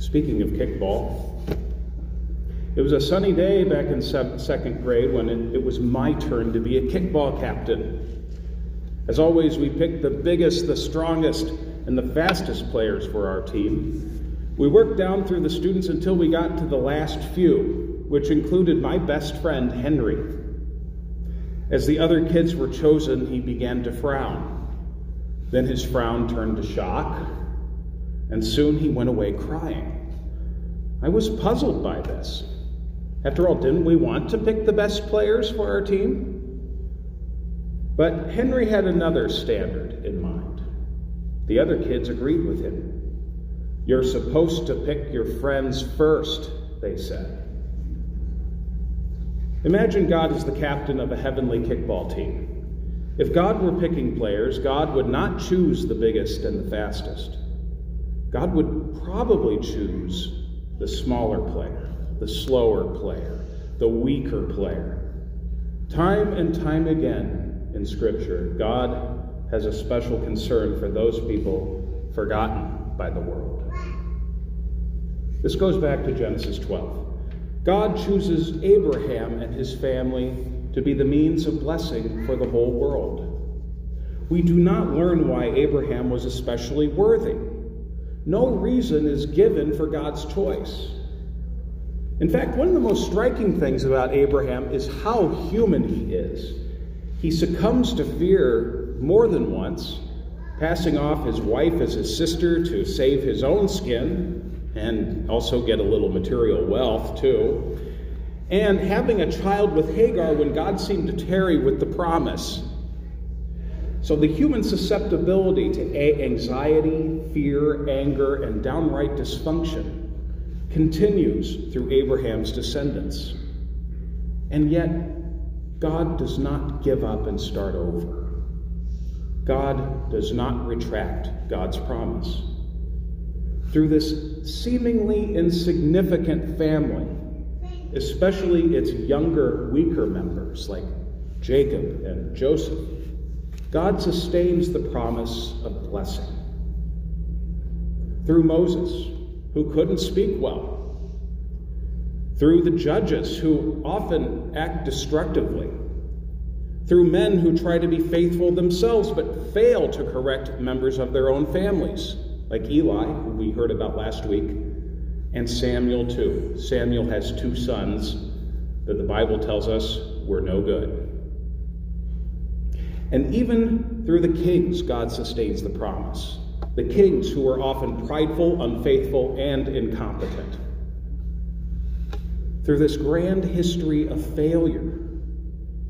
Speaking of kickball, it was a sunny day back in second grade when it, it was my turn to be a kickball captain. As always, we picked the biggest, the strongest, and the fastest players for our team. We worked down through the students until we got to the last few, which included my best friend, Henry. As the other kids were chosen, he began to frown. Then his frown turned to shock, and soon he went away crying. I was puzzled by this. After all, didn't we want to pick the best players for our team? But Henry had another standard in mind. The other kids agreed with him. You're supposed to pick your friends first, they said. Imagine God as the captain of a heavenly kickball team. If God were picking players, God would not choose the biggest and the fastest. God would probably choose the smaller player, the slower player, the weaker player. Time and time again in Scripture, God has a special concern for those people forgotten by the world. This goes back to Genesis 12. God chooses Abraham and his family to be the means of blessing for the whole world. We do not learn why Abraham was especially worthy. No reason is given for God's choice. In fact, one of the most striking things about Abraham is how human he is. He succumbs to fear more than once, passing off his wife as his sister to save his own skin and also get a little material wealth, too. And having a child with Hagar when God seemed to tarry with the promise. So the human susceptibility to anxiety, fear, anger, and downright dysfunction continues through Abraham's descendants. And yet, God does not give up and start over. God does not retract God's promise. Through this seemingly insignificant family, especially its younger, weaker members like Jacob and Joseph, God sustains the promise of blessing. Through Moses, who couldn't speak well, through the judges who often act destructively, through men who try to be faithful themselves but fail to correct members of their own families, like Eli, who we heard about last week, and Samuel too. Samuel has two sons that the Bible tells us were no good. And even through the kings, God sustains the promise the kings who were often prideful, unfaithful, and incompetent. Through this grand history of failure,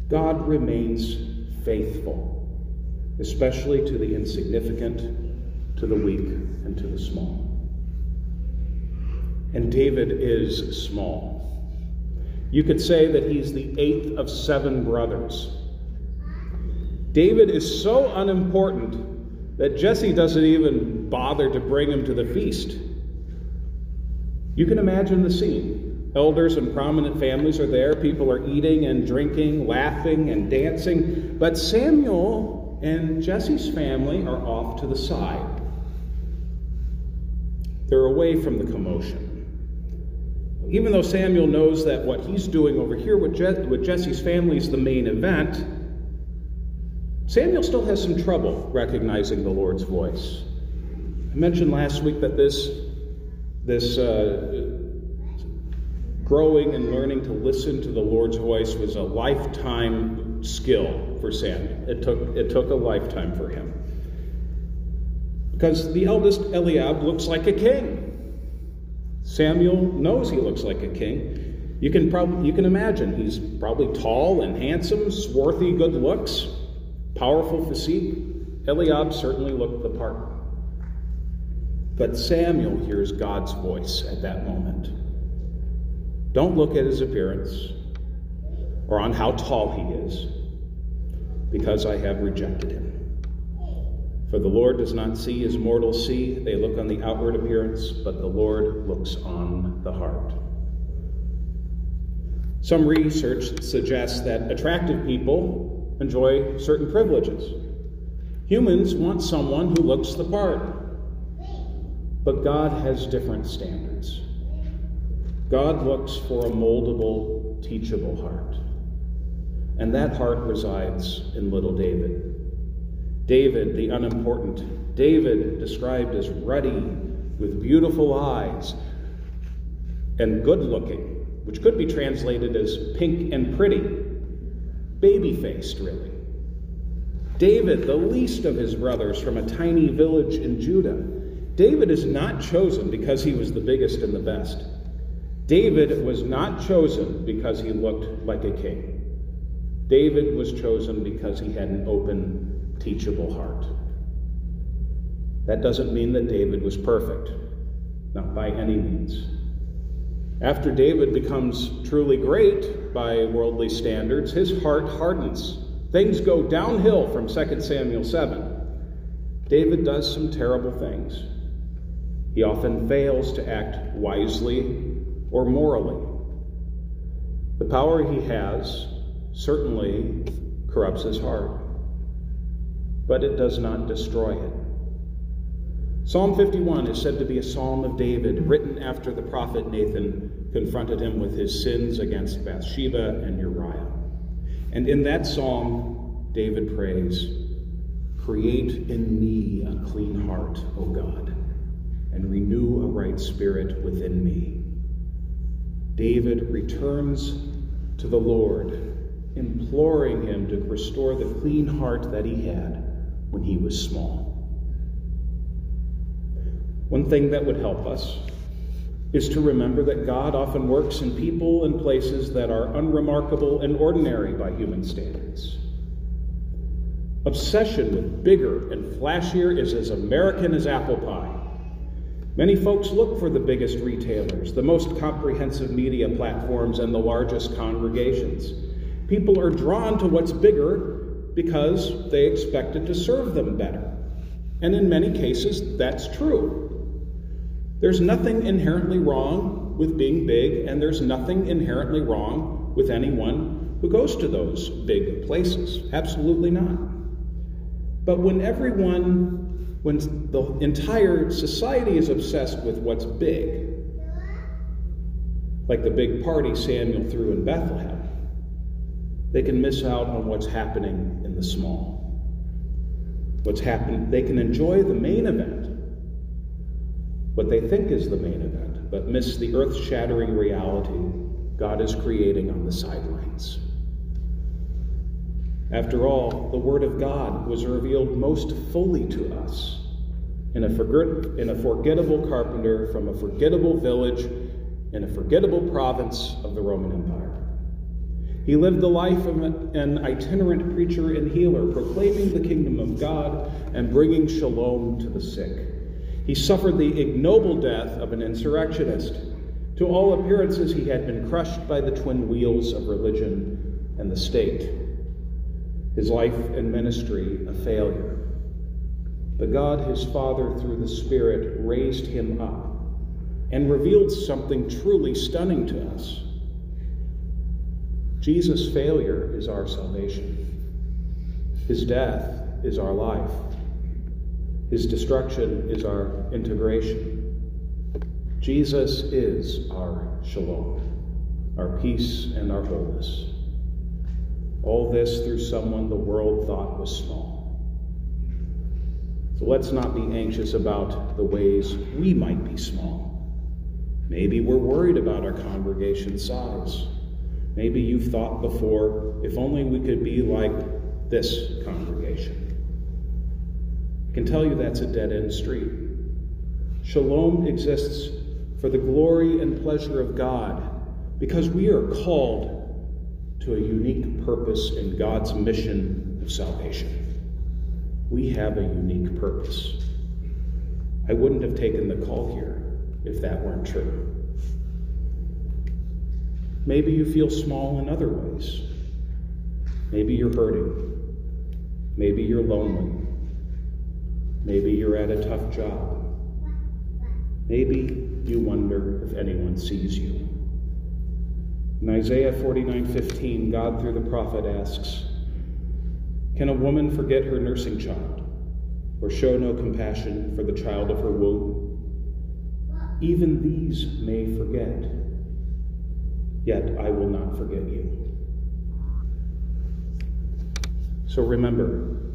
God remains faithful, especially to the insignificant, to the weak, and to the small. And David is small. You could say that he's the eighth of seven brothers. David is so unimportant that Jesse doesn't even bother to bring him to the feast. You can imagine the scene. Elders and prominent families are there. People are eating and drinking, laughing and dancing. But Samuel and Jesse's family are off to the side. They're away from the commotion. Even though Samuel knows that what he's doing over here with, Je- with Jesse's family is the main event, Samuel still has some trouble recognizing the Lord's voice. I mentioned last week that this, this uh, growing and learning to listen to the Lord's voice was a lifetime skill for Samuel. It took, it took a lifetime for him. Because the eldest Eliab looks like a king. Samuel knows he looks like a king. You can probably you can imagine he's probably tall and handsome, swarthy good looks. Powerful physique, Eliab certainly looked the part. But Samuel hears God's voice at that moment. Don't look at his appearance or on how tall he is, because I have rejected him. For the Lord does not see as mortals see, they look on the outward appearance, but the Lord looks on the heart. Some research suggests that attractive people enjoy certain privileges. Humans want someone who looks the part. But God has different standards. God looks for a moldable, teachable heart. And that heart resides in little David. David, the unimportant. David, described as ruddy, with beautiful eyes, and good looking, which could be translated as pink and pretty, baby faced, really. David, the least of his brothers from a tiny village in Judah. David is not chosen because he was the biggest and the best. David was not chosen because he looked like a king. David was chosen because he had an open, teachable heart. That doesn't mean that David was perfect, not by any means. After David becomes truly great by worldly standards, his heart hardens. Things go downhill from 2 Samuel 7. David does some terrible things. He often fails to act wisely or morally. The power he has certainly corrupts his heart, but it does not destroy it. Psalm 51 is said to be a psalm of David, written after the prophet Nathan confronted him with his sins against Bathsheba and Uriah. And in that psalm, David prays, Create in me a clean heart, O God, and renew a right spirit within me. David returns to the Lord imploring him to restore the clean heart that he had when he was small. One thing that would help us is to remember that God often works in people and places that are unremarkable and ordinary by human standards. Obsession with bigger and flashier is as American as apple pie. Many folks look for the biggest retailers, the most comprehensive media platforms, and the largest congregations. People are drawn to what's bigger because they expect it to serve them better. And in many cases, that's true. There's nothing inherently wrong with being big, and there's nothing inherently wrong with anyone who goes to those big places. Absolutely not. But when everyone, when the entire society is obsessed with what's big, like the big party Samuel threw in Bethlehem, they can miss out on what's happening in the small. What's happened, they can enjoy the main event, what they think is the main event, but miss the earth shattering reality God is creating on the sidelines. After all, the Word of God was revealed most fully to us in a, forget, in a forgettable carpenter from a forgettable village in a forgettable province of the Roman Empire. He lived the life of an itinerant preacher and healer, proclaiming the kingdom of God and bringing shalom to the sick. He suffered the ignoble death of an insurrectionist. To all appearances, he had been crushed by the twin wheels of religion and the state. His life and ministry a failure. But God, his Father, through the Spirit, raised him up and revealed something truly stunning to us. Jesus' failure is our salvation. His death is our life. His destruction is our integration. Jesus is our shalom, our peace and our wholeness. All this through someone the world thought was small. So let's not be anxious about the ways we might be small. Maybe we're worried about our congregation size. Maybe you've thought before, if only we could be like this congregation. I can tell you that's a dead end street. Shalom exists for the glory and pleasure of God because we are called to a unique purpose in God's mission of salvation. We have a unique purpose. I wouldn't have taken the call here if that weren't true. Maybe you feel small in other ways. Maybe you're hurting. Maybe you're lonely. Maybe you're at a tough job. Maybe you wonder if anyone sees you. In Isaiah 49:15, God through the prophet asks, "Can a woman forget her nursing child or show no compassion for the child of her womb? even these may forget. Yet I will not forget you. So remember,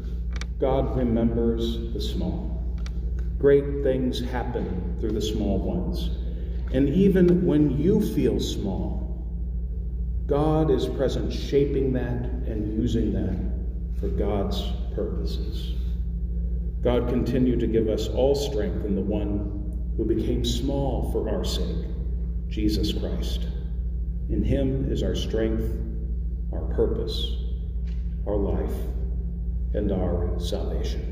God remembers the small. Great things happen through the small ones. And even when you feel small, God is present, shaping that and using that for God's purposes. God continue to give us all strength in the one who became small for our sake, Jesus Christ. In him is our strength, our purpose, our life, and our salvation.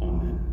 Amen.